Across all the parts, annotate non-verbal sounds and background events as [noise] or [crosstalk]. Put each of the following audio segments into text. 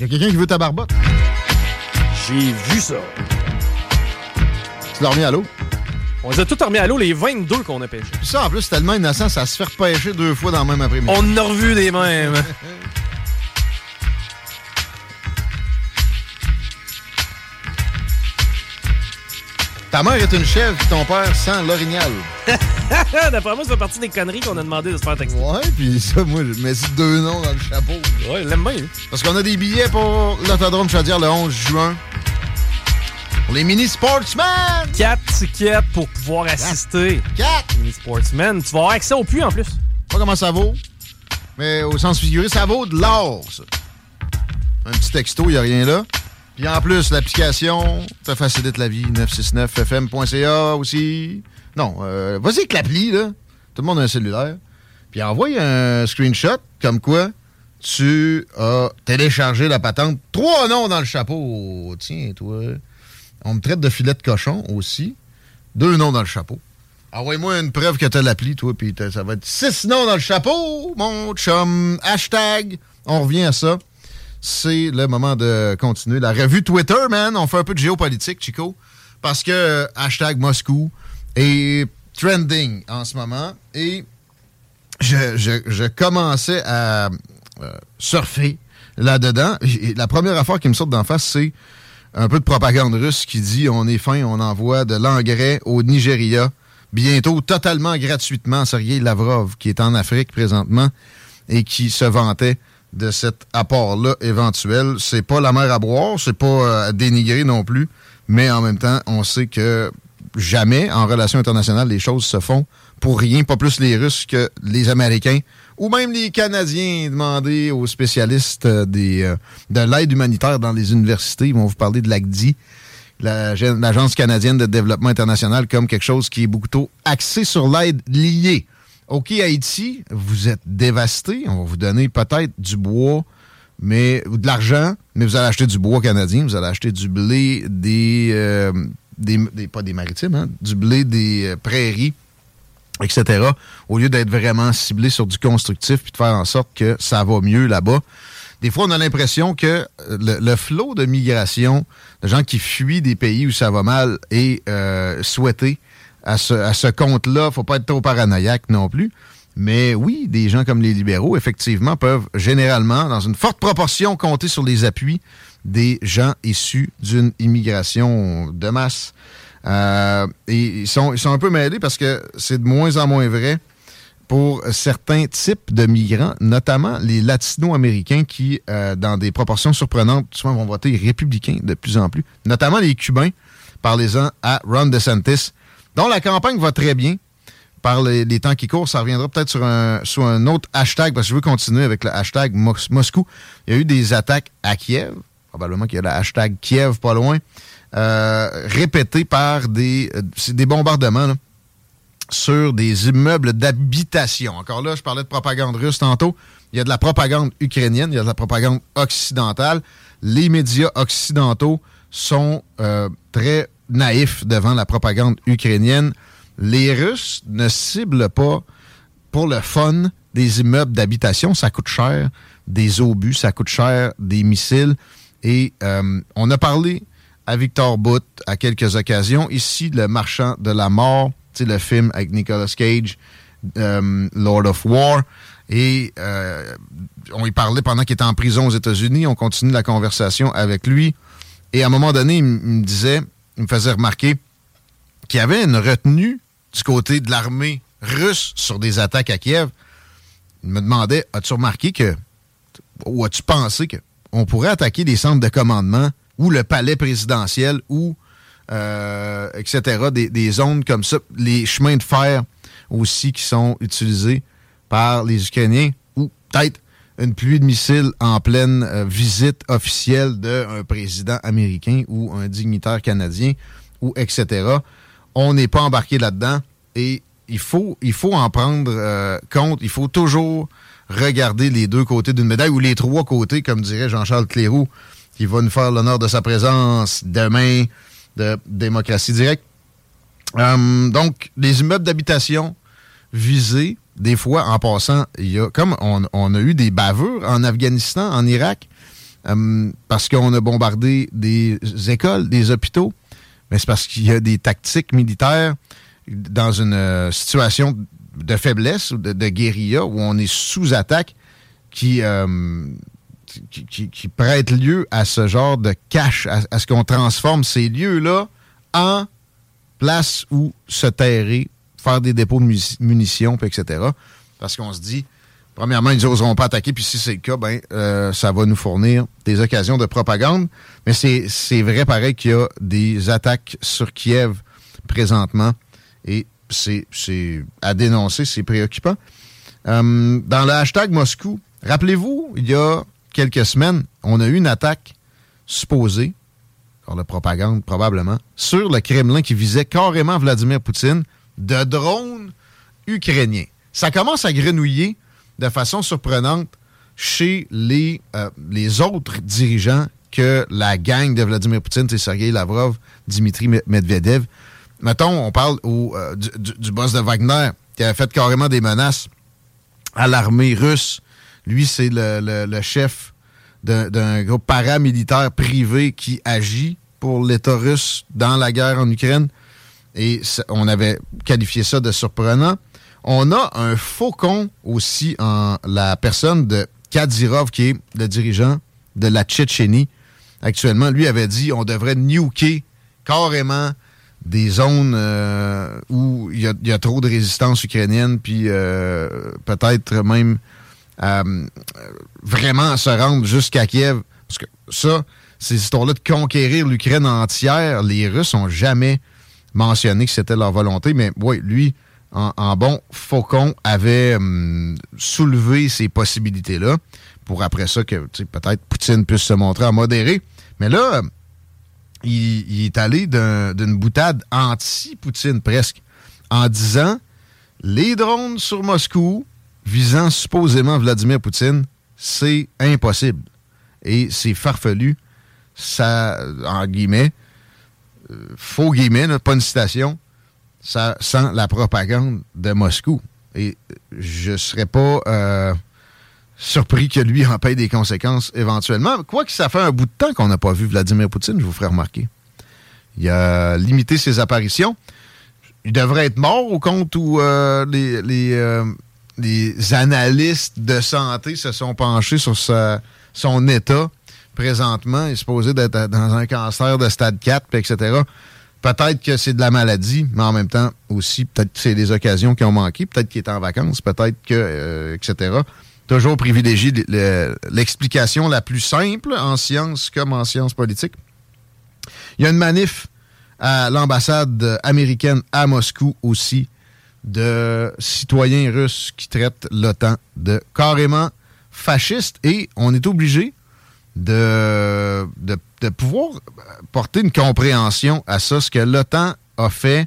Il y a quelqu'un qui veut ta barbotte. J'ai vu ça. Tu l'as remis à l'eau? On les a tous remis à l'eau, les 22 qu'on a pêchés. Puis ça, en plus, c'est tellement innocent, ça se fait repêcher deux fois dans le même après-midi. On en a revu des mêmes. [laughs] Ta mère est une chèvre, puis ton père sans l'orignal. [laughs] D'après moi, ça fait partie des conneries qu'on a demandé de se faire texter. Ouais, puis ça, moi, je mets deux noms dans le chapeau. Ouais, il l'aime bien. hein. Parce qu'on a des billets pour l'autodrome Chaudière le 11 juin. Pour les mini sportsmen! Quatre tickets pour pouvoir assister. Quatre! Mini Sportsman. Tu vas avoir accès au puits en plus. Pas comment ça vaut, mais au sens figuré, ça vaut de l'or, ça. Un petit texto, il n'y a rien là. Puis en plus, l'application te facilite la vie. 969fm.ca aussi. Non, euh, vas-y avec l'appli, là. Tout le monde a un cellulaire. Puis envoie un screenshot comme quoi tu as téléchargé la patente. Trois noms dans le chapeau. Tiens, toi. On me traite de filet de cochon aussi. Deux noms dans le chapeau. Envoie-moi une preuve que tu as l'appli, toi, puis t'as- ça va être six noms dans le chapeau, mon chum. Hashtag, on revient à ça. C'est le moment de continuer. La revue Twitter, man, on fait un peu de géopolitique, Chico, parce que euh, hashtag Moscou est trending en ce moment. Et je, commençais à euh, surfer là-dedans. La première affaire qui me saute d'en face, c'est un peu de propagande russe qui dit on est fin, on envoie de l'engrais au Nigeria bientôt totalement gratuitement. Sergei Lavrov, qui est en Afrique présentement et qui se vantait de cet apport-là éventuel. C'est pas la mer à boire, c'est pas euh, à dénigrer non plus, mais en même temps, on sait que jamais en relations internationales les choses se font pour rien, pas plus les Russes que les Américains ou même les Canadiens demander aux spécialistes euh, des, euh, de l'aide humanitaire dans les universités. Ils vont vous parler de l'ACDI, la- l'Agence canadienne de développement international, comme quelque chose qui est beaucoup trop axé sur l'aide liée. OK, Haïti, vous êtes dévasté. On va vous donner peut-être du bois, mais ou de l'argent, mais vous allez acheter du bois canadien, vous allez acheter du blé des, euh, des, pas des maritimes, hein, du blé des euh, prairies, etc. Au lieu d'être vraiment ciblé sur du constructif puis de faire en sorte que ça va mieux là-bas. Des fois, on a l'impression que euh, le, flot de migration, de gens qui fuient des pays où ça va mal est souhaité à ce, à ce compte-là. faut pas être trop paranoïaque non plus. Mais oui, des gens comme les libéraux, effectivement, peuvent généralement, dans une forte proportion, compter sur les appuis des gens issus d'une immigration de masse. Euh, ils sont, ils sont un peu mêlés parce que c'est de moins en moins vrai pour certains types de migrants, notamment les latino-américains qui, euh, dans des proportions surprenantes, souvent vont voter républicains de plus en plus, notamment les Cubains. Parlez-en à Ron DeSantis, dont la campagne va très bien. Par les, temps qui courent, ça reviendra peut-être sur un, sur un autre hashtag, parce que je veux continuer avec le hashtag Mos- Moscou. Il y a eu des attaques à Kiev, probablement qu'il y a le hashtag Kiev pas loin, euh, répétées par des, euh, des bombardements, sur des immeubles d'habitation. Encore là, je parlais de propagande russe tantôt. Il y a de la propagande ukrainienne, il y a de la propagande occidentale. Les médias occidentaux sont euh, très naïfs devant la propagande ukrainienne. Les Russes ne ciblent pas pour le fun des immeubles d'habitation. Ça coûte cher. Des obus, ça coûte cher. Des missiles. Et euh, on a parlé à Victor Bout à quelques occasions. Ici, le marchand de la mort sais, le film avec Nicolas Cage, euh, Lord of War. Et euh, on y parlait pendant qu'il était en prison aux États-Unis. On continue la conversation avec lui. Et à un moment donné, il me disait, me faisait remarquer qu'il y avait une retenue du côté de l'armée russe sur des attaques à Kiev. Il me demandait, as-tu remarqué que, ou as-tu pensé qu'on pourrait attaquer des centres de commandement ou le palais présidentiel ou, euh, etc., des, des zones comme ça, les chemins de fer aussi qui sont utilisés par les Ukrainiens, ou peut-être une pluie de missiles en pleine euh, visite officielle d'un président américain ou un dignitaire canadien, ou etc. On n'est pas embarqué là-dedans et il faut, il faut en prendre euh, compte. Il faut toujours regarder les deux côtés d'une médaille ou les trois côtés, comme dirait Jean-Charles Cléroux, qui va nous faire l'honneur de sa présence demain de démocratie directe. Euh, donc, les immeubles d'habitation visés, des fois, en passant, il y a comme on, a eu des bavures en Afghanistan, en Irak, euh, parce qu'on a bombardé des écoles, des hôpitaux, mais c'est parce qu'il y a des tactiques militaires dans une euh, situation de faiblesse ou de, guérilla où on est sous attaque qui, qui, prête lieu à ce genre de cache, à, ce qu'on transforme ces lieux-là en place où se terrer, faire des dépôts de munitions, etc. Parce qu'on se dit, premièrement, ils n'oseront pas attaquer, puis si c'est le cas, ben, euh, ça va nous fournir des occasions de propagande. Mais c'est vrai, pareil, qu'il y a des attaques sur Kiev présentement, et c'est à dénoncer, c'est préoccupant. Euh, dans le hashtag Moscou, rappelez-vous, il y a quelques semaines, on a eu une attaque supposée, par la propagande probablement, sur le Kremlin qui visait carrément Vladimir Poutine de drones ukrainiens. Ça commence à grenouiller de façon surprenante chez les, euh, les autres dirigeants que la gang de Vladimir Poutine, c'est Sergei Lavrov, Dimitri Medvedev. Mettons, on parle euh, du, boss de Wagner qui a fait carrément des menaces à l'armée russe lui, c'est le, chef d'un groupe paramilitaire privé qui agit pour l'État russe dans la guerre en Ukraine. Et on avait qualifié ça de surprenant. On a un faucon aussi en la personne de Kadyrov, qui est le dirigeant de la Tchétchénie. Actuellement, lui avait dit on devrait nuker carrément des zones euh, où il y, a trop de résistance ukrainienne, puis euh, peut-être même euh, vraiment se rendre jusqu'à Kiev. Parce que ça, ces histoires-là de conquérir l'Ukraine entière, les Russes n'ont jamais mentionné que c'était leur volonté. Mais oui, lui, en, bon faucon, avait hum, soulevé ces possibilités-là pour après ça que peut-être Poutine puisse se montrer en modéré. Mais là, il, il est allé d'une boutade anti-Poutine presque en disant les drones sur Moscou, visant supposément Vladimir Poutine, c'est impossible. Et c'est farfelu. Ça, en guillemets, euh, faux guillemets, pas une citation, ça sent la propagande de Moscou. Et je ne serais pas euh, surpris que lui en paye des conséquences éventuellement. Quoique ça fait un bout de temps qu'on n'a pas vu Vladimir Poutine, je vous ferai remarquer. Il a limité ses apparitions. Il devrait être mort au compte où euh, les, les analystes de santé se sont penchés sur son état présentement. Est supposé d'être dans un cancer de stade 4, etc. Peut-être que c'est de la maladie, mais en même temps aussi, peut-être que c'est des occasions qui ont manqué, peut-être qu'il est en vacances, peut-être que, euh, etc. Toujours privilégier l'explication la plus simple en sciences comme en sciences politiques. Il y a une manif à l'ambassade américaine à Moscou aussi de citoyens russes qui traitent l'OTAN de carrément fasciste et on est obligé de, de, pouvoir porter une compréhension à ça. Ce que l'OTAN a fait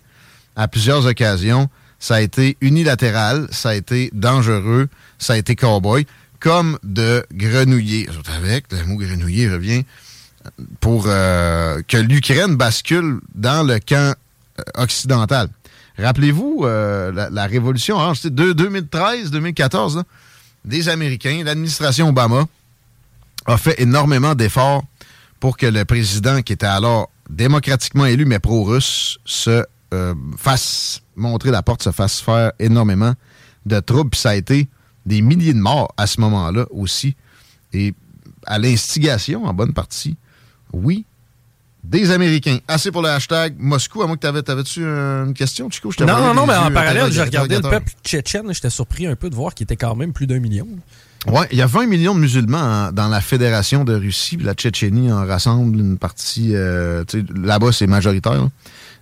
à plusieurs occasions, ça a été unilatéral, ça a été dangereux, ça a été cowboy, comme de grenouiller. Avec, le mot grenouiller revient pour euh, que l'Ukraine bascule dans le camp euh, occidental. Rappelez-vous euh, la, révolution orange, 2013-2014, des Américains, l'administration Obama a fait énormément d'efforts pour que le président qui était alors démocratiquement élu, mais pro-russe, se euh, fasse montrer la porte se fasse faire énormément de troubles. Puis ça a été des milliers de morts à ce moment-là aussi. Et à l'instigation, en bonne partie, oui, des Américains. Assez pour le hashtag Moscou. À moins que t'avais, t'avais-tu une question, Chico? Je non, non, non, mais en parallèle, j'ai regardé le peuple tchétchène. J'étais surpris un peu de voir qu'il était quand même plus d'un million. Oui, il y a 20 millions de musulmans dans la Fédération de Russie. La Tchétchénie en rassemble une partie. Euh, là-bas, c'est majoritaire.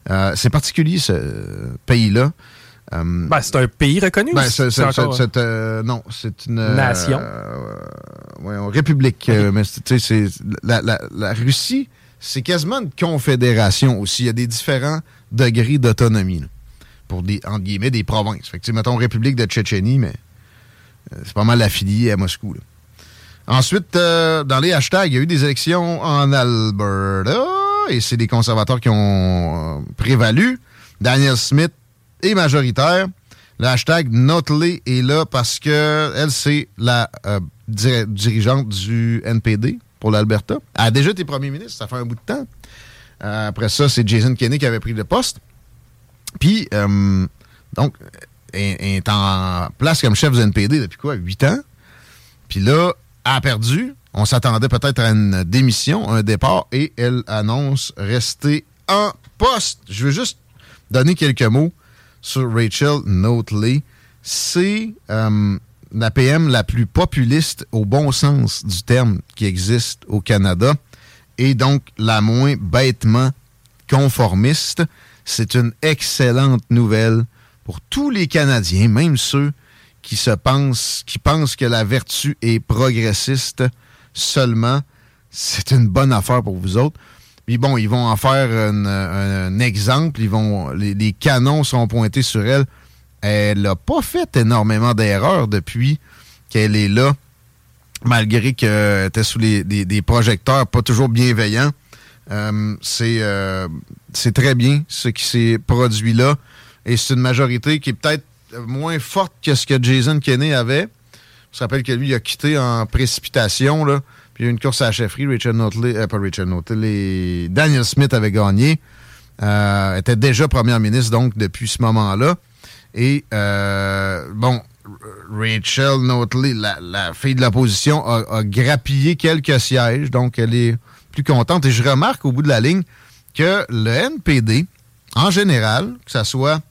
Euh, c'est particulier, ce pays-là. Euh, ben, c'est un pays reconnu. Ben, c'est, non, c'est une nation. Ouais, république. mais c'est la, la, la, Russie, c'est quasiment une confédération aussi. Il y a des différents degrés d'autonomie pour des entre guillemets des provinces. Fait que, mettons République de Tchétchénie, mais euh, c'est pas mal affilié à Moscou. Ensuite, euh, dans les hashtags, il y a eu des élections en Alberta et c'est des conservateurs qui ont euh, prévalu. Daniel Smith est majoritaire. Le hashtag Notley est là parce que elle, c'est la dirigeante du NPD pour l'Alberta. Elle a déjà été premier ministre, ça fait un bout de temps. après ça, c'est Jason Kenney qui avait pris le poste. Puis, donc, est, en place comme chef du NPD depuis quoi, 8 ans? Puis là, a perdu. On s'attendait peut-être à une démission, un départ, et elle annonce rester en poste. Je veux juste donner quelques mots sur Rachel Notley. C'est euh, la PM la plus populiste au bon sens du terme qui existe au Canada et donc la moins bêtement conformiste. C'est une excellente nouvelle pour tous les Canadiens, même ceux qui se pensent, qui pensent que la vertu est progressiste seulement, c'est une bonne affaire pour vous autres. Puis bon, ils vont en faire un, exemple. Ils vont, les, canons sont pointés sur elle. Elle n'a pas fait énormément d'erreurs depuis qu'elle est là, malgré qu'elle était sous les, des, projecteurs pas toujours bienveillants. Euh, euh, c'est très bien ce qui s'est produit là. Et c'est une majorité qui est peut-être moins forte que ce que Jason Kenney avait. Je rappelle que lui, il a quitté en précipitation. Là. Puis il y a eu une course à la chefferie. Richard Notley, euh, pas Richard Notley, Daniel Smith avait gagné. Euh, était déjà premier ministre, donc, depuis ce moment-là. Et, euh, bon, Rachel Notley, la, fille de l'opposition, a, a, grappillé quelques sièges, donc elle est plus contente. Et je remarque au bout de la ligne que le NPD, en général, que ce soit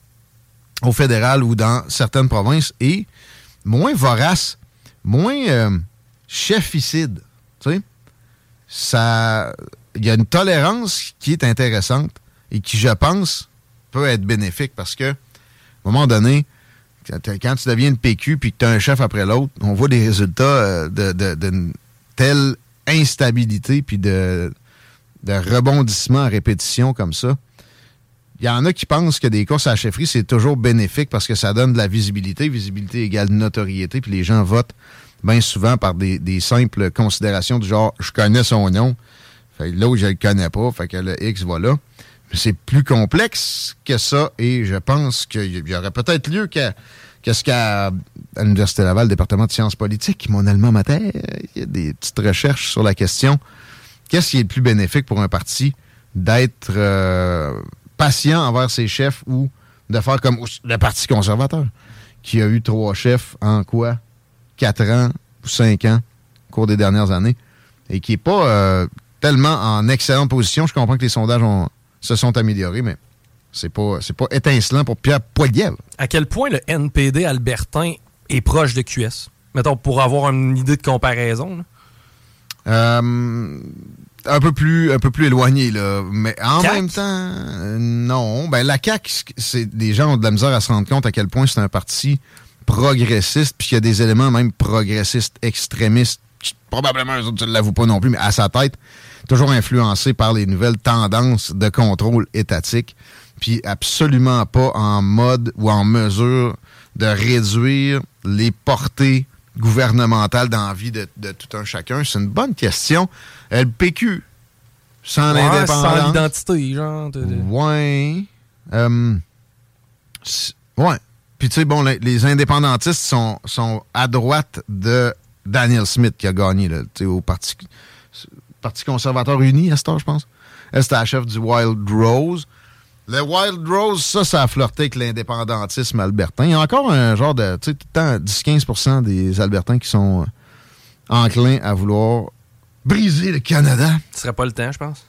au fédéral ou dans certaines provinces est moins vorace, moins euh, cheficide. Tu sais? Il y a une tolérance qui est intéressante et qui, je pense, peut être bénéfique parce que, à un moment donné, quand tu deviens une PQ puis que tu as un chef après l'autre, on voit des résultats euh, de, telle instabilité puis de, de rebondissement à répétition comme ça. Il y en a qui pensent que des courses à la chefferie, c'est toujours bénéfique parce que ça donne de la visibilité. Visibilité égale notoriété, puis les gens votent bien souvent par des, simples considérations du genre je connais son nom, fait là où je le connais pas, fait que le X voilà. Mais c'est plus complexe que ça et je pense qu'il y aurait peut-être lieu qu'est-ce qu'à l'Université Laval, département de sciences politiques, mon allemand matin, il y a des petites recherches sur la question. Qu'est-ce qui est le plus bénéfique pour un parti d'être euh, patient envers ses chefs ou de faire comme le Parti conservateur, qui a eu trois chefs en quoi? Quatre ans ou cinq ans au cours des dernières années, et qui n'est pas euh, tellement en excellente position. Je comprends que les sondages se sont améliorés, mais c'est pas, pas étincelant pour Pierre Poilievre. À quel point le NPD albertain est proche de QS? Mettons, pour avoir une idée de comparaison. Euh, un peu plus un peu plus éloigné là. Mais en même temps non. Ben la CAQ c'est des gens ont de la misère à se rendre compte à quel point c'est un parti progressiste puis qu'il y a des éléments même progressistes extrémistes probablement eux autres ne l'avouent pas non plus mais à sa tête toujours influencé par les nouvelles tendances de contrôle étatique puis absolument pas en mode ou en mesure de réduire les portées gouvernementale dans la vie de, tout un chacun? C'est une bonne question. Le PQ, sans l'indépendance. Sans l'identité, genre. De, Ouais. Euh, ouais. Puis tu sais, bon, les, indépendantistes sont, sont à droite de Daniel Smith qui a gagné là, au Parti, Parti conservateur uni à ce temps, je pense. Elle, c'était la chef du Wild Rose. Le Wild Rose, ça, ça a flirté avec l'indépendantisme albertain. Il y a encore un genre de, tu sais, tout le temps 10-15% des Albertains qui sont euh, enclins à vouloir briser le Canada. Ce serait pas le temps, je pense.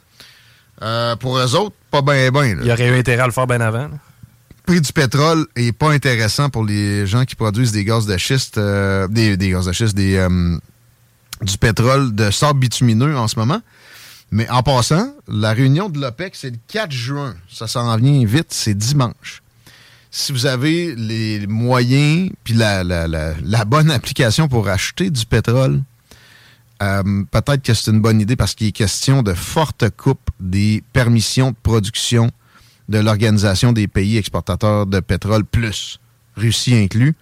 Euh, pour eux autres, pas bien, bien. Il y aurait eu intérêt à le faire bien avant. Le prix du pétrole est pas intéressant pour les gens qui produisent des gaz de schiste, euh, des, gaz de schiste, des, du pétrole de sable bitumineux en ce moment. Mais en passant, la réunion de l'OPEC, c'est le 4 juin. Ça s'en vient vite, c'est dimanche. Si vous avez les moyens puis la, bonne application pour acheter du pétrole, euh, peut-être que c'est une bonne idée parce qu'il est question de forte coupe des permissions de production de l'Organisation des pays exportateurs de pétrole plus, Russie inclus.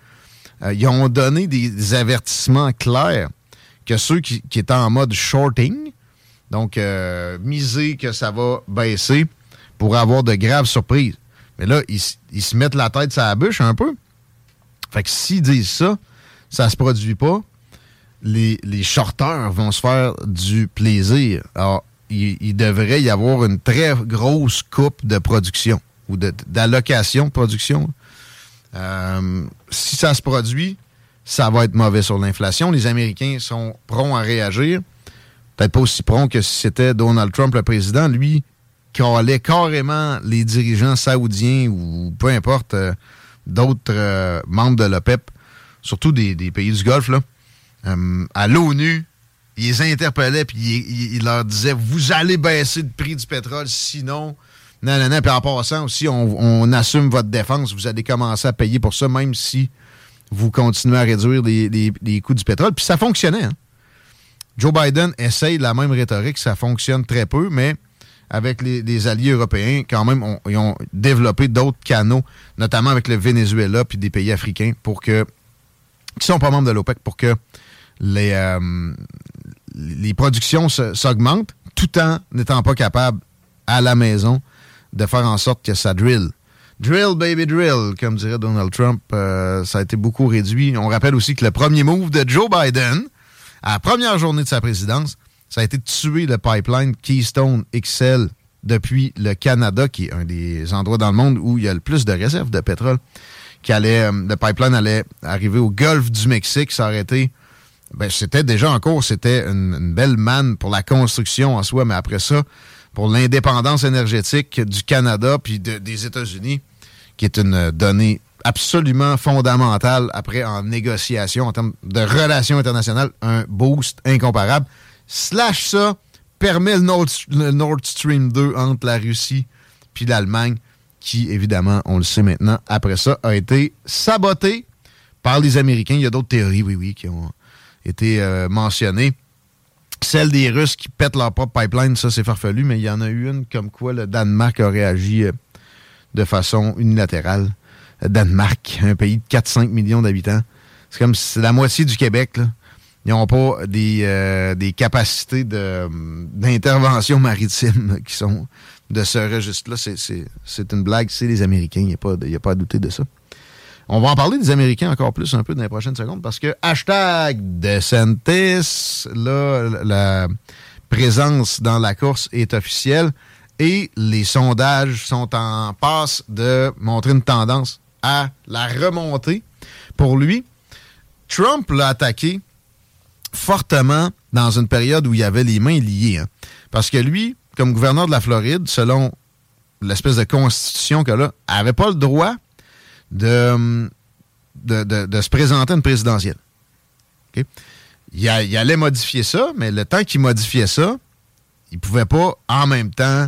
Euh, ils ont donné des avertissements clairs que ceux qui, qui étaient en mode shorting, donc, euh, miser que ça va baisser pour avoir de graves surprises. Mais là, ils, se mettent la tête sur la bûche un peu. Fait que s'ils disent ça, ça se produit pas. Les, les shorteurs vont se faire du plaisir. Alors, il, devrait y avoir une très grosse coupe de production ou d'allocation de, production. Euh, si ça se produit, ça va être mauvais sur l'inflation. Les Américains sont prompts à réagir peut-être pas aussi prompt que si c'était Donald Trump le président, lui, allait carrément les dirigeants saoudiens ou peu importe euh, d'autres euh, membres de l'OPEP, surtout des, pays du Golfe, là, euh, à l'ONU, il les interpellait puis il, leur disait Vous allez baisser le prix du pétrole, sinon. Non, non, non. Puis en passant aussi, on, assume votre défense. Vous allez commencer à payer pour ça, même si vous continuez à réduire les, les coûts du pétrole. Puis ça fonctionnait. Hein? Joe Biden essaye la même rhétorique, ça fonctionne très peu, mais avec les, alliés européens, quand même, ils ont développé d'autres canaux, notamment avec le Venezuela puis des pays africains, pour que qui sont pas membres de l'OPEC, pour que les, euh, les productions s'augmentent, tout en n'étant pas capables à la maison de faire en sorte que ça drill. Drill, baby, drill, comme dirait Donald Trump, euh, ça a été beaucoup réduit. On rappelle aussi que le premier move de Joe Biden, à la première journée de sa présidence, ça a été de tuer le pipeline Keystone XL depuis le Canada, qui est un des endroits dans le monde où il y a le plus de réserves de pétrole. Qui allait, euh, le pipeline allait arriver au golfe du Mexique, s'arrêter. Ben, c'était déjà en cours, c'était une, belle manne pour la construction en soi, mais après ça, pour l'indépendance énergétique du Canada puis des États-Unis, qui est une donnée absolument fondamental après en négociation, en termes de relations internationales, un boost incomparable. Slash ça permet le Nord, Stream 2 entre la Russie puis l'Allemagne, qui, évidemment, on le sait maintenant, après ça, a été saboté par les Américains. Il y a d'autres théories, oui, oui, qui ont été euh, mentionnées. Celle des Russes qui pètent leur propre pipeline, ça, c'est farfelu, mais il y en a eu une comme quoi le Danemark a réagi euh, de façon unilatérale Danemark, un pays de 4-5 millions d'habitants. C'est comme c'est la moitié du Québec. Là. Ils n'ont pas des, euh, des capacités d'intervention maritime [laughs] qui sont de ce registre-là. C'est une blague, c'est les Américains. Il n'y a, pas, a pas à douter de ça. On va en parler des Américains encore plus un peu dans les prochaines secondes parce que hashtag DeSantis, là, la présence dans la course est officielle et les sondages sont en passe de montrer une tendance à la remontée pour lui. Trump l'a attaqué fortement dans une période où il avait les mains liées. Hein. Parce que lui, comme gouverneur de la Floride, selon l'espèce de constitution qu'il a, n'avait pas le droit de, se présenter à une présidentielle. Il, allait modifier ça, mais le temps qu'il modifiait ça, il pouvait pas en même temps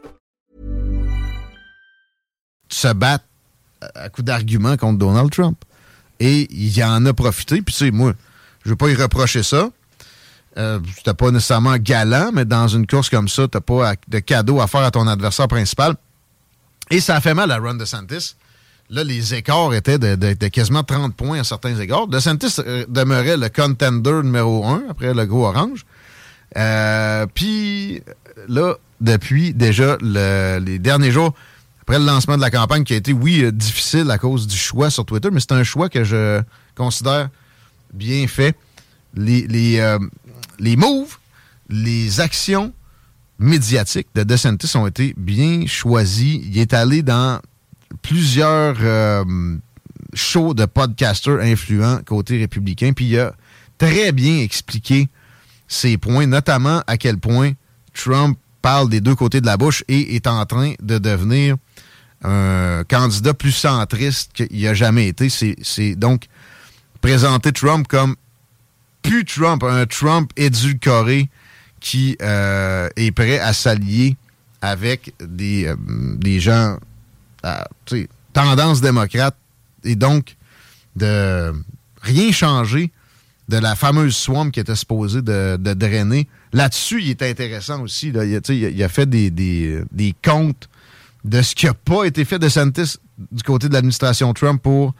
se battre à coup d'arguments contre Donald Trump. Et il en a profité. Puis, tu sais, moi, je veux pas y reprocher ça. Euh, C'était pas nécessairement galant, mais dans une course comme ça, t'as pas de cadeau à faire à ton adversaire principal. Et ça a fait mal à Ron DeSantis. Là, les écarts étaient de, quasiment 30 points à certains égards. DeSantis euh, demeurait le contender numéro 1 après le gros orange. Euh, Puis là, depuis déjà le- les derniers jours, après le lancement de la campagne qui a été, oui, euh, difficile à cause du choix sur Twitter, mais c'est un choix que je considère bien fait. Les, les, euh, les moves, les actions médiatiques de DeSantis ont été bien choisis. Il est allé dans plusieurs euh, shows de podcasters influents côté républicain, puis il a très bien expliqué ses points, notamment à quel point Trump parle des deux côtés de la bouche et est en train de devenir un candidat plus centriste qu'il a jamais été. C'est donc présenter Trump comme plus Trump, un Trump édulcoré qui euh, est prêt à s'allier avec des, euh, des gens à sais, tendance démocrate et donc de rien changer de la fameuse swamp qui était supposée de, de drainer. Là-dessus, il est intéressant aussi. Là. Il a- il a fait des, des, des comptes de ce qui n'a pas été fait de Santis du côté de l'administration Trump pour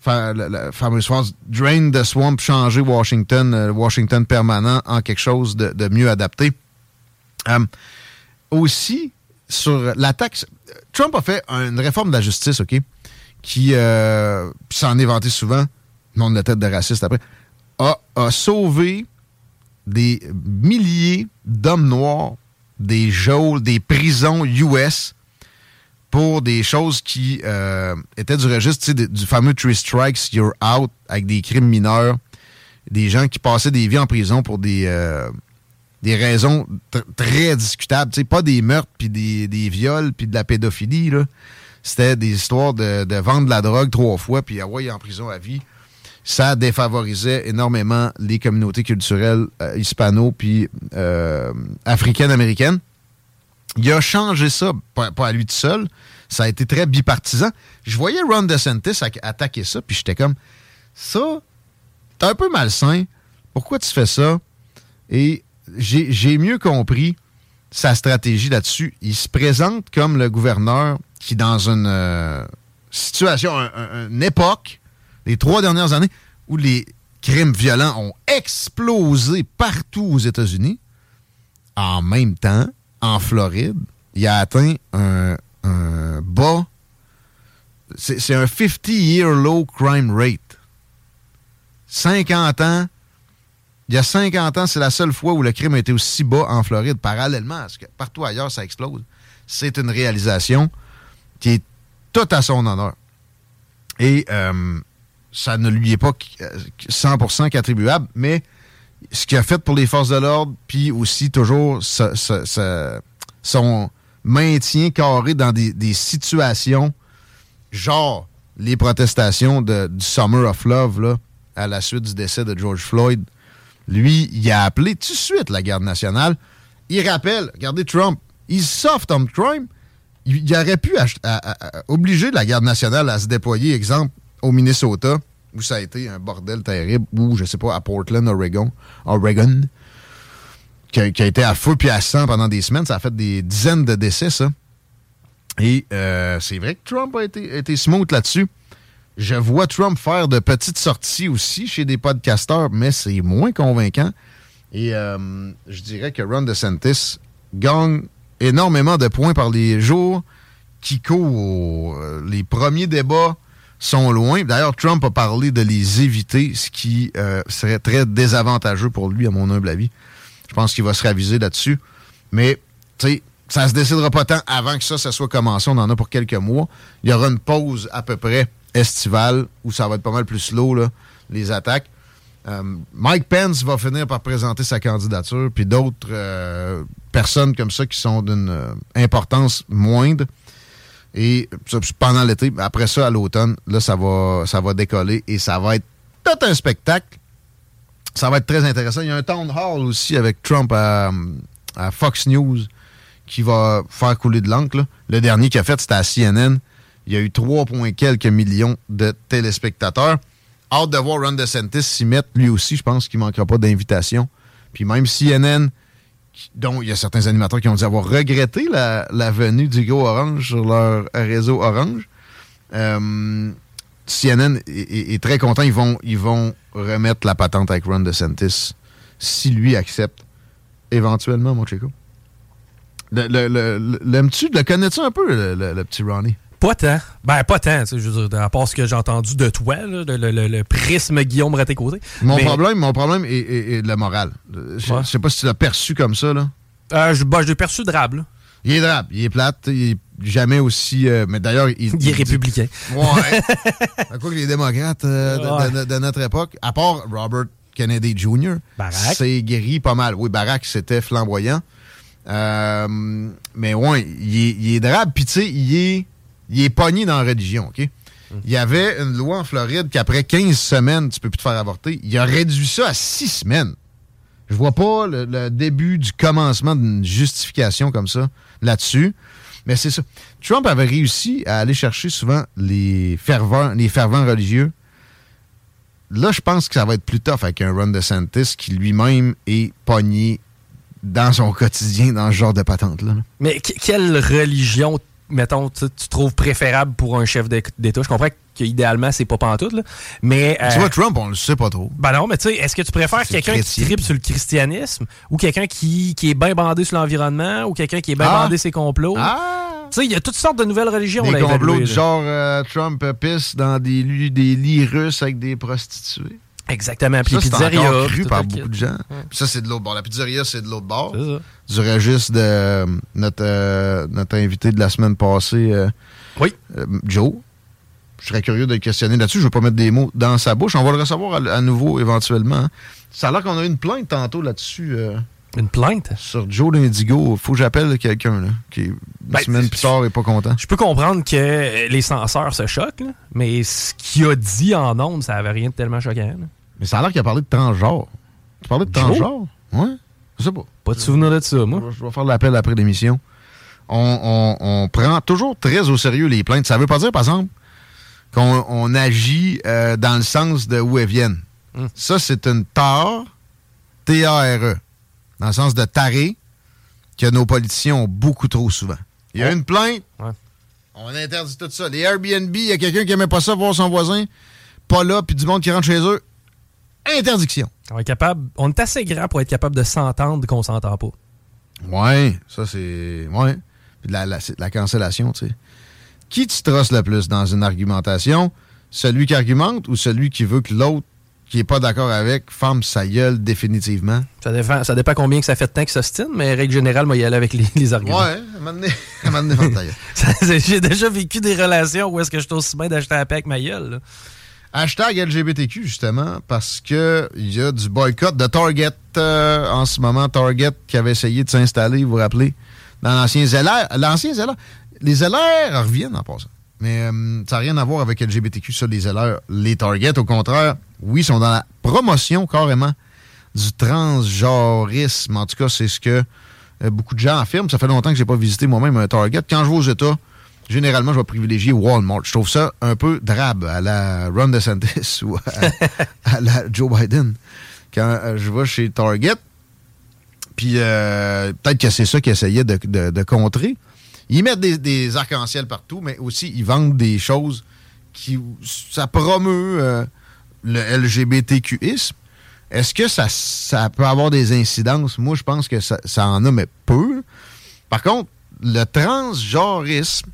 faire la, fameuse phrase Drain the swamp, changer Washington, euh, Washington permanent en quelque chose de, mieux adapté. Euh, aussi, sur la taxe, Trump a fait une réforme de la justice, OK, qui euh, s'en est vanté souvent, nom de la tête de raciste après, a, a sauvé des milliers d'hommes noirs des geôles, des prisons US pour des choses qui euh, étaient du registre du fameux Three Strikes, You're Out, avec des crimes mineurs, des gens qui passaient des vies en prison pour des, euh, des raisons tr- très discutables. Pas des meurtres, puis des, des viols, puis de la pédophilie. C'était des histoires de, de vendre de la drogue trois fois, puis ah ouais, en prison à vie. Ça défavorisait énormément les communautés culturelles euh, hispano puis africaines-américaines. Il a changé ça, pas, à lui tout seul. Ça a été très bipartisan. Je voyais Ron DeSantis attaquer ça, puis j'étais comme, ça, t'es un peu malsain. Pourquoi tu fais ça? Et j'ai mieux compris sa stratégie là-dessus. Il se présente comme le gouverneur qui, dans une euh, situation, un- une époque, les trois dernières années, où les crimes violents ont explosé partout aux États-Unis, en même temps, en Floride, il a atteint un, bas. C'est un 50-year low crime rate. 50 ans. Il y a 50 ans, c'est la seule fois où le crime a été aussi bas en Floride, parallèlement à ce que partout ailleurs, ça explose. C'est une réalisation qui est tout à son honneur. Et euh, ça ne lui est pas euh, 100% qu'attribuable, mais ce qu'il a fait pour les forces de l'ordre, puis aussi toujours son maintien carré dans des, situations genre les protestations de- du Summer of Love là, à la suite du décès de George Floyd. Lui, il a appelé tout de suite la garde nationale. Il rappelle, regardez Trump, he's soft on crime. Il, il aurait pu obliger la garde nationale à se déployer, exemple, au Minnesota, où ça a été un bordel terrible, ou, je sais pas, à Portland, Oregon, Oregon qui, a, été à feu puis à sang pendant des semaines. Ça a fait des dizaines de décès, ça. Et euh, c'est vrai que Trump a été, été smooth là-dessus. Je vois Trump faire de petites sorties aussi chez des podcasteurs, mais c'est moins convaincant. Et euh, je dirais que Ron DeSantis gagne énormément de points par les jours qui courent. Euh, Les premiers débats sont loin. D'ailleurs, Trump a parlé de les éviter, ce qui euh, serait très désavantageux pour lui, à mon humble avis. Je pense qu'il va se raviser là-dessus. Mais, tu sais, ça se décidera pas tant avant que ça, ça soit commencé. On en a pour quelques mois. Il y aura une pause à peu près estivale où ça va être pas mal plus slow, là, les attaques. Euh, Mike Pence va finir par présenter sa candidature, puis d'autres euh, personnes comme ça qui sont d'une importance moindre. Et pendant l'été, après ça, à l'automne, là, ça va, ça va décoller et ça va être tout un spectacle. Ça va être très intéressant. Il y a un town hall aussi avec Trump à, à Fox News qui va faire couler de l'encre. Le dernier qu'il a fait, c'était à CNN. Il y a eu 3, points quelques millions de téléspectateurs. Hâte de voir Ron DeSantis s'y mettre. Lui aussi, je pense qu'il ne manquera pas d'invitation. Puis même CNN, dont il y a certains animateurs qui ont dit avoir regretté la, venue du gros Orange sur leur réseau Orange. Euh, CNN est, très content. Ils vont, ils remettre la patente avec Ron DeSantis si lui accepte éventuellement, mon Chico. Le, le, le- le- L'aimes-tu? Le connais-tu un peu, le petit Ronnie? Pas tant. Ben, pas tant, je veux dire, à part ce que j'ai entendu de toi, là, le, le- prisme Guillaume Raté-Côté. Mon Mais, problème, mon problème est, est- est le moral. Je je Ouais. sais pas si tu l'as perçu comme ça, là. euh, je, ben, je l'ai perçu drabe, là. Il est drabe, il est plate, il est jamais aussi... euh, mais d'ailleurs, il, Il est républicain. Ouais. à [laughs] quoi que les démocrates euh, de- de, Ouais. de- de notre époque, à part Robert Kennedy Jr., Barack. c'est guéri pas mal. Oui, Barack, c'était flamboyant. Euh, mais ouais, il est, il est drabe, puis tu sais, il est, il est pogné dans la religion, OK? Il y avait une loi en Floride qu'après 15 semaines, tu peux plus te faire avorter. Il a réduit ça à 6 semaines. Je vois pas le, le début du commencement d'une justification comme ça là-dessus. Mais c'est ça. Trump avait réussi à aller chercher souvent les fervents, les fervents religieux. Là, je pense que ça va être plus tough avec un Ron DeSantis qui lui-même est pogné dans son [laughs] quotidien dans ce genre de patente-là. là. Mais que- quelle religion, mettons, tu, tu trouves préférable pour un chef d'É- d'État? Je comprends qu'idéalement, c'est pas pantoute, là. Mais. Tu euh, vois, Trump, on le sait pas trop. Ben non, mais tu sais, est-ce que tu préfères quelqu'un qui tripe sur le christianisme ou quelqu'un qui, qui est bien bandé sur l'environnement ou quelqu'un qui est bien Ah. bandé ses complots? Ah! Tu sais, il y a toutes sortes de nouvelles religions. Des complots du genre euh, Trump pisse dans des lits russes avec des prostituées. Exactement. Puis Ça, les c'est pizzerias. cru par beaucoup de gens. Puis ça, c'est de l'autre bord. La pizzeria, c'est de l'autre bord. C'est ça. Du registre de euh, notre, euh, notre invité de la semaine passée, euh, Oui. euh, Joe. Je serais curieux de le questionner là-dessus. Je ne veux pas mettre des mots dans sa bouche. On va le recevoir à, à nouveau éventuellement. hein. Ça a l'air qu'on a eu une plainte tantôt là-dessus. Une plainte? sur Joe l'Indigo. Faut que j'appelle quelqu'un là, qui, une Ben, semaine plus tard, n'est pas content. Je peux comprendre que les censeurs se choquent, là, mais ce qu'il a dit en ondes, ça avait rien de tellement choquant. là. Mais ça a l'air qu'il a parlé de transgenre. Tu parlais de transgenre? Ouais. Je sais pas. Pas de souvenir de ça, moi. Je vais- faire l'appel après l'émission. On, on- on prend toujours très au sérieux les plaintes. Ça veut pas dire, par exemple, qu'on on agit euh, dans le sens de où elles viennent. Hmm. Ça, c'est une tare, T-A-R-E. Dans le sens de taré, que nos politiciens ont beaucoup trop souvent. Il y a Oh. une plainte, Ouais. on interdit tout ça. Les Airbnb, il y a quelqu'un qui aimait pas ça voir son voisin, pas là, puis du monde qui rentre chez eux. Interdiction. On est, capable, on est assez grand pour être capable de s'entendre qu'on s'entend pas. Ouais, ça c'est. Ouais. Puis de la, la, la cancellation, tu sais. Qui tu trosses le plus dans une argumentation? Celui qui argumente ou celui qui veut que l'autre, qui est pas d'accord avec, ferme sa gueule définitivement? Ça dépend, ça dépend combien que ça fait de temps que ça se mais règle générale, moi, y aller avec les, les arguments. Ouais, à un moment donné, [laughs] un [laughs] J'ai déjà vécu des relations où est-ce que je suis aussi bien d'acheter la paix avec ma gueule. là. Hashtag LGBTQ, justement, parce que il y a du boycott de Target euh, en ce moment. Target qui avait essayé de s'installer, vous vous rappelez, dans l'ancien ZLR. L'ancien ZLR. Les ZLR reviennent en passant. Mais euh, ça n'a rien à voir avec LGBTQ, ça, les ZLR. Les Target, au contraire, oui, sont dans la promotion carrément du transgenrisme. En tout cas, c'est ce que euh, beaucoup de gens affirment. Ça fait longtemps que j'ai pas visité moi-même un Target. Quand je vais aux États, généralement, je vais privilégier Walmart. Je trouve ça un peu drabe à la Ron DeSantis [laughs] ou à, la Joe Biden. Quand euh, je vais chez Target, puis euh, peut-être que c'est ça qu'ils essayaient de contrer. Ils mettent des, des arcs-en-ciel partout, mais aussi ils vendent des choses qui ça promeut euh, le LGBTQisme. Est-ce que ça, ça peut avoir des incidences? Moi, je pense que ça, ça en a, mais peu. Par contre, le transgenrisme,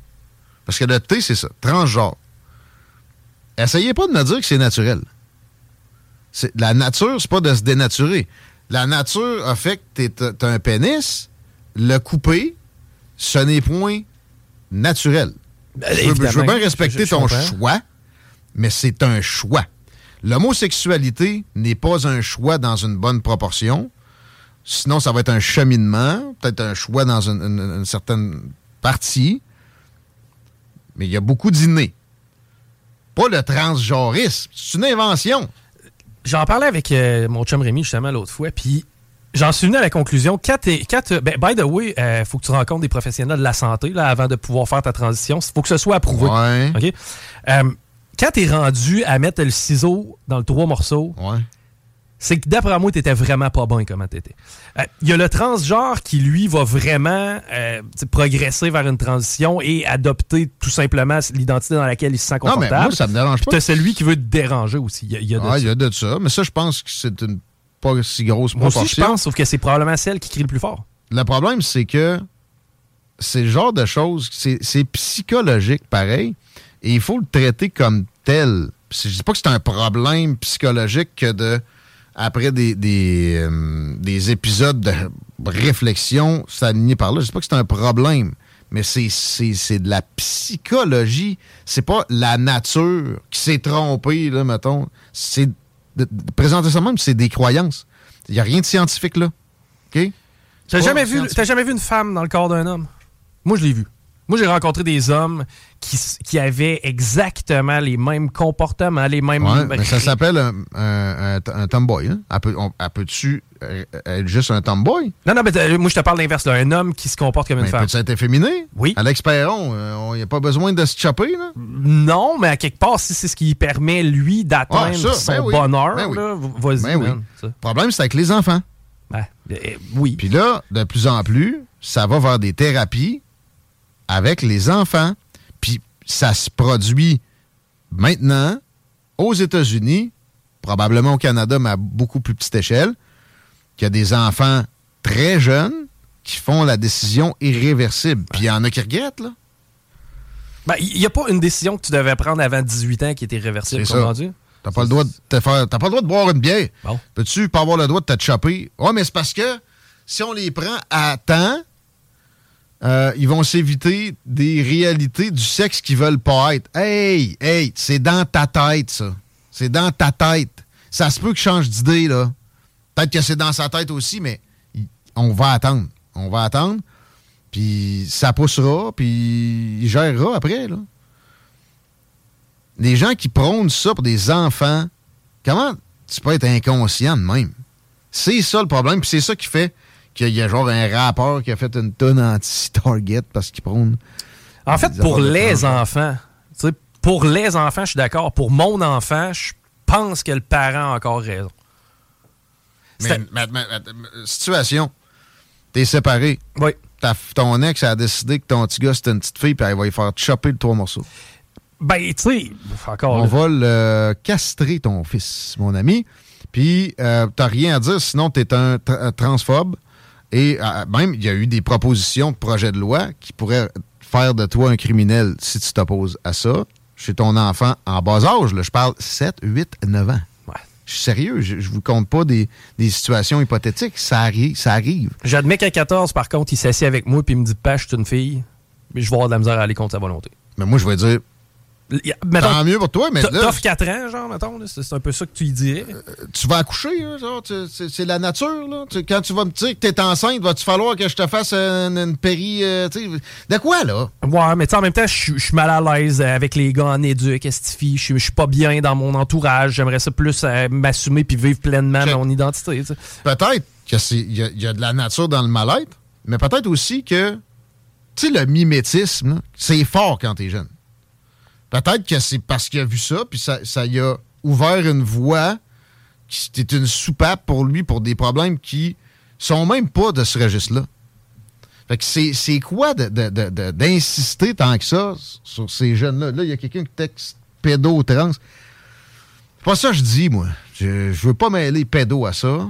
parce que le T, c'est ça, transgenre. Essayez pas de me dire que c'est naturel. La nature, c'est pas de se dénaturer. La nature a fait que t'es- un pénis, le couper, ce n'est point naturel. Ben, je, veux, je veux évidemment, bien respecter je- je ton comprends. choix, mais c'est un choix. L'homosexualité n'est pas un choix dans une bonne proportion. Sinon, ça va être un cheminement, peut-être un choix dans une, une- une certaine partie. Mais il y a beaucoup d'innés. Pas le transgenrisme. C'est une invention. J'en parlais avec euh, mon chum Rémi justement l'autre fois, puis j'en suis venu à la conclusion. Quand ben, by the way, il faut que tu rencontres des professionnels de la santé là, avant de pouvoir faire ta transition. Il faut que ce soit approuvé. Ouais. OK? Euh, quand tu es rendu à mettre le ciseau dans le trois morceaux, Ouais. c'est que d'après moi, tu étais vraiment pas bon comment tu étais. Il y a le transgenre qui, lui, va vraiment euh, progresser vers une transition et adopter tout simplement l'identité dans laquelle il se sent Non, mais confortable. moi, ça me dérange pas. t'as celui qui veut te déranger aussi. Il y a, il y a de Ah, ça. il y a de ça. Mais ça, je pense que c'est une pas si grosse Moi aussi, je pense, sauf que c'est probablement celle qui crie le plus fort. Le problème, c'est que c'est le genre de choses, c'est psychologique pareil, et il faut le traiter comme tel. Je dis pas que c'est un problème psychologique que de, après des, des, euh, des épisodes de réflexion s'aligner par là, je dis pas que c'est un problème, mais c'est- de la psychologie. C'est pas la nature qui s'est trompée, là, mettons. C'est de, de présenter ça même, c'est des croyances. Il n'y a rien de scientifique là. OK? T'as jamais, vu, jamais vu une femme dans le corps d'un homme? Moi, je l'ai vu. Moi, j'ai rencontré des hommes qui, qui avaient exactement les mêmes comportements, les mêmes... Ouais, [laughs] mais ça s'appelle un, un, un- tomboy. Hein? Elle peut- on- elle peut-tu euh, être juste un tomboy? Non, non, mais t'as- moi, je te parle l'inverse. Un homme qui se comporte comme une Mais femme. peut-tu être efféminé? Oui. Alex Perron, il n'y a pas besoin de se chopper, là? Non, mais à quelque part, si c'est ce qui permet, lui, d'atteindre Ah, son ben oui. bonheur, Ben oui. vas-y, Ben oui. Le problème, c'est avec les enfants. Ben, euh, oui. Puis là, de plus en plus, ça va vers des thérapies avec les enfants. Puis ça se produit maintenant aux États-Unis, probablement au Canada, mais à beaucoup plus petite échelle, qu'il y a des enfants très jeunes qui font la décision irréversible. Puis il y en a qui regrettent, là. Ben, il n'y a pas une décision que tu devais prendre avant 18 ans qui était irréversible, comprends-tu? T'as pas le droit de te faire. T'as pas le droit de boire une bière. Bon. Peux-tu pas avoir le droit de te choper? Ouais, mais c'est parce que si on les prend à temps, euh, ils vont s'éviter des réalités du sexe qu'ils veulent pas être. Hey, hey, c'est dans ta tête, ça. C'est dans ta tête. Ça se peut qu'il change d'idée, là. Peut-être que c'est dans sa tête aussi, mais on va attendre. On va attendre. Puis ça poussera, puis il gérera après, là. Les gens qui prônent ça pour des enfants, comment tu peux être inconscient de même? C'est ça le problème, puis c'est ça qui fait qu'il y a genre un rappeur qui a fait une tonne anti-Target parce qu'il prône. En fait, pour les enfants, tu sais, pour les enfants, je suis d'accord. Pour mon enfant, je pense que le parent a encore raison. Mais, C'est- situation, t'es séparé. Oui. Ta- ton ex a décidé que ton petit gars c'était une petite fille, puis elle va lui faire chopper le trois morceaux. Ben, tu sais, encore. On là. va le castrer, ton fils, mon ami. Puis, euh, t'as rien à dire, sinon t'es un, tra- un transphobe. Et euh, même, il y a eu des propositions de projets de loi qui pourraient faire de toi un criminel si tu t'opposes à ça. Chez ton enfant en bas âge, là, je parle 7, 8, 9 ans. Ouais. Je suis sérieux, je, je vous compte pas des, des situations hypothétiques. Ça arrive. Ça arrive. J'admets qu'à 14, par contre, il s'assied avec moi puis il me dit Pas, je suis une fille. Mais je vais avoir de la misère à aller contre sa volonté. Mais moi, je vais dire, mettons, tant mieux pour toi, mais là, T'offres 4 ans, genre, mettons. C'est un peu ça que tu y dirais. tu vas accoucher, tu- c'est la nature. Là. Tu- quand tu vas me dire que t'es enceinte, va-tu falloir que je te fasse une, une péri... euh, tu sais, de quoi, là? Ouais, mais tu sais, en même temps, je suis- mal à l'aise avec les gars en éduc, estifi. Je suis- je suis pas bien dans mon entourage. J'aimerais ça plus euh, m'assumer puis vivre pleinement mon identité. Peut-être qu'il y, a- y a de la nature dans le mal-être, mais peut-être aussi que, tu sais, le mimétisme, c'est fort quand t'es jeune. Peut-être que c'est parce qu'il a vu ça, puis ça, ça y a ouvert une voie qui était une soupape pour lui pour des problèmes qui sont même pas de ce registre-là. Fait que c'est, c'est quoi d'insister tant que ça sur ces jeunes-là? Là, il y a quelqu'un qui texte pédo-trans. C'est pas ça que je dis, moi. Je, je veux pas mêler pédo à ça.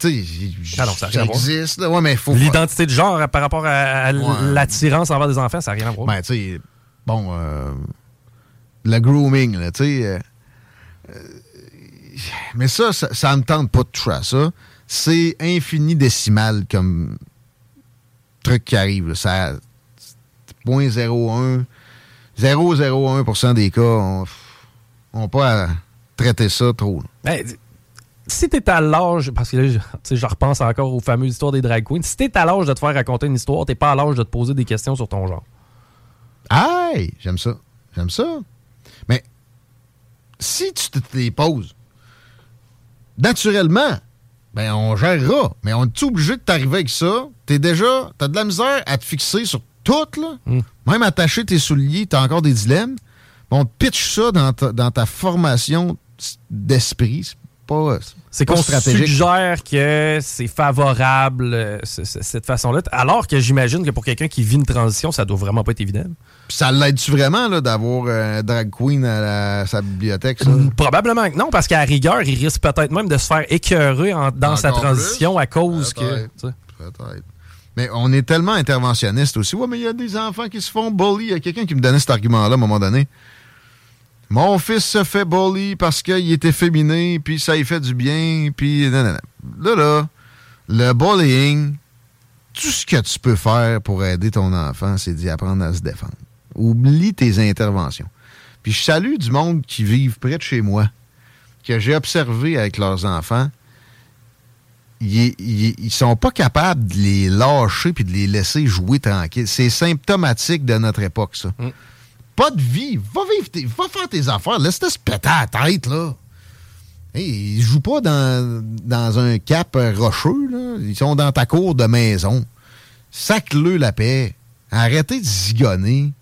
Ah non, ça là. Ouais, mais faut. L'identité de genre par rapport à, à Ouais. l'attirance envers des enfants, ça n'a rien à voir. Ben, tu sais, bon, euh, le grooming, là, tu sais. euh, euh, mais ça, ça, ça me tente pas de toucher à ça. C'est infini décimal comme truc qui arrive. là. Ça, 0.01, 0,01 des cas n'ont pas à traiter ça trop. Ben, si t'es à l'âge, parce que là, je repense encore aux fameuses histoires des drag queens, si t'es à l'âge de te faire raconter une histoire, t'es pas à l'âge de te poser des questions sur ton genre. Aïe, j'aime ça. J'aime ça. Mais si tu te les poses, naturellement, ben on gérera. Mais on est obligé de t'arriver avec ça. T'es déjà, t'as de la misère à te fixer sur tout, là. Hmm. Même attacher tes souliers, t'as encore des dilemmes. On te pitch ça dans ta, dans ta formation d'esprit. C'est pas, C'est pas qu'on suggère que c'est favorable, euh, cette façon-là. Alors que j'imagine que pour quelqu'un qui vit une transition, ça doit vraiment pas être évident. Ça l'aide-tu vraiment d'avoir un drag queen à la- sa bibliothèque, ça? Probablement que non, parce qu'à rigueur, il risque peut-être même de se faire écœurer en- dans sa transition plus? à cause que. Peut-être. Mais on est tellement interventionniste aussi. Ouais, mais il y a des enfants qui se font bully. Il y a quelqu'un qui me donnait cet argument-là à un moment donné. Mon fils se fait bully parce qu'il est efféminé, puis ça lui fait du bien, puis... Là, là, le bullying, tout ce que tu peux faire pour aider ton enfant, c'est d'y apprendre à se défendre. Oublie tes interventions. Puis je salue du monde qui vivent près de chez moi, que j'ai observé avec leurs enfants. Ils, ils, sont pas capables de les lâcher puis de les laisser jouer tranquille. C'est symptomatique de notre époque, ça. Pas de vie. Va vivre tes- va faire tes affaires. Laisse-toi se péter à la tête, là. Hey, ils jouent pas dans, dans un cap euh, rocheux, là. Ils sont dans ta cour de maison. Sac-le la paix. Arrêtez de zigonner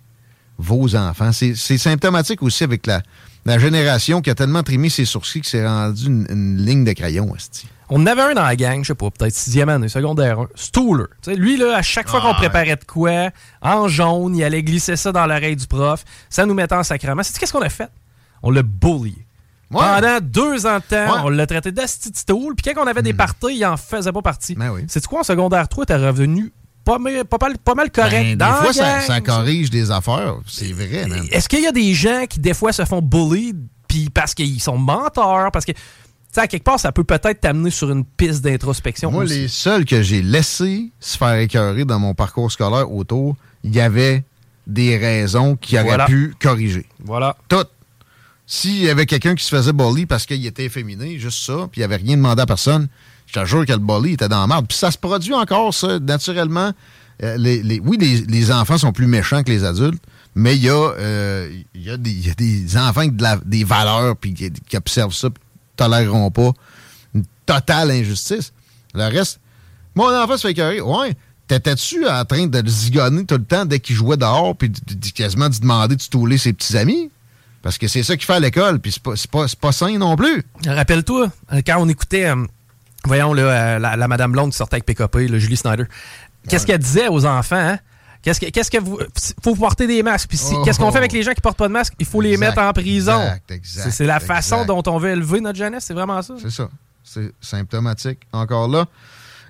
vos enfants. C'est symptomatique aussi avec la, la génération qui a tellement trimé ses sourcils que c'est rendu une, ligne de crayon, esti. On en avait un dans la gang, je sais pas, peut-être sixième année, secondaire 1. Stooler. Lui, là, à chaque fois Ah, qu'on préparait de quoi, en jaune, il allait glisser ça dans l'oreille du prof. Ça nous mettait en sacrement. C'est qu'est-ce qu'on a fait? On l'a bullié. Ouais. Pendant deux ans de temps, Ouais. on l'a traité d'asti de stool. Puis quand on avait des parties, il en faisait pas partie. Ben oui. C'est quoi en secondaire 3, t'es revenu pas, mal- pas, mal, pas mal correct. Ben, dans des fois, ça, gang. ça corrige des affaires. C'est vrai. Est-ce qu'il y a des gens qui, des fois, se font bully puis parce qu'ils sont menteurs, parce que, sais, à quelque part, ça peut peut-être t'amener sur une piste d'introspection. Moi, aussi. les seuls que j'ai laissés se faire écœurer dans mon parcours scolaire autour, il y avait des raisons qui auraient Voilà. pu corriger. Voilà. Toutes. S'il y avait quelqu'un qui se faisait bully parce qu'il était efféminé, juste ça, puis il avait rien demandé à personne, je te jure que le bully était dans la merde. Puis ça se produit encore, ça, naturellement. Euh, les, les- oui, les, les enfants sont plus méchants que les adultes, mais il y, a, euh, y, a des- il y a des enfants de la- des valeurs puis qui, qui observent ça, puis toléreront pas une totale injustice. Le reste, mon enfant se fait écœurer. Ouais, t'étais-tu en train de le zigonner tout le temps dès qu'il jouait dehors, puis quasiment de demander de stouler ses petits amis? Parce que c'est ça qu'il fait à l'école, puis c'est pas, pas, pas sain non plus. Rappelle-toi, euh, quand on écoutait, euh, voyons, là, euh, la, la Madame Blonde qui sortait avec PKP, là, Julie Snyder, qu'est-ce qu'elle disait aux enfants? hein? Qu'est-ce que, qu'est-ce que vous. Faut porter des masques. Puis si- Oh. qu'est-ce qu'on fait avec les gens qui portent pas de masque? Il faut les mettre en prison. exact, exact, C'est- c'est la façon dont on veut élever notre jeunesse, c'est vraiment ça. C'est ça. C'est symptomatique encore là.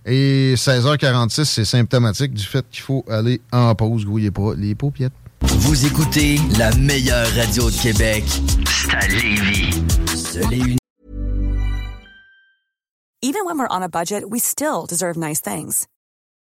Et 16h46, c'est symptomatique du fait qu'il faut aller en pause, grouillez pas les paupiètes. Vous écoutez la meilleure radio de Québec. C'est à Lévis. Even when we're on a budget, we still deserve nice things.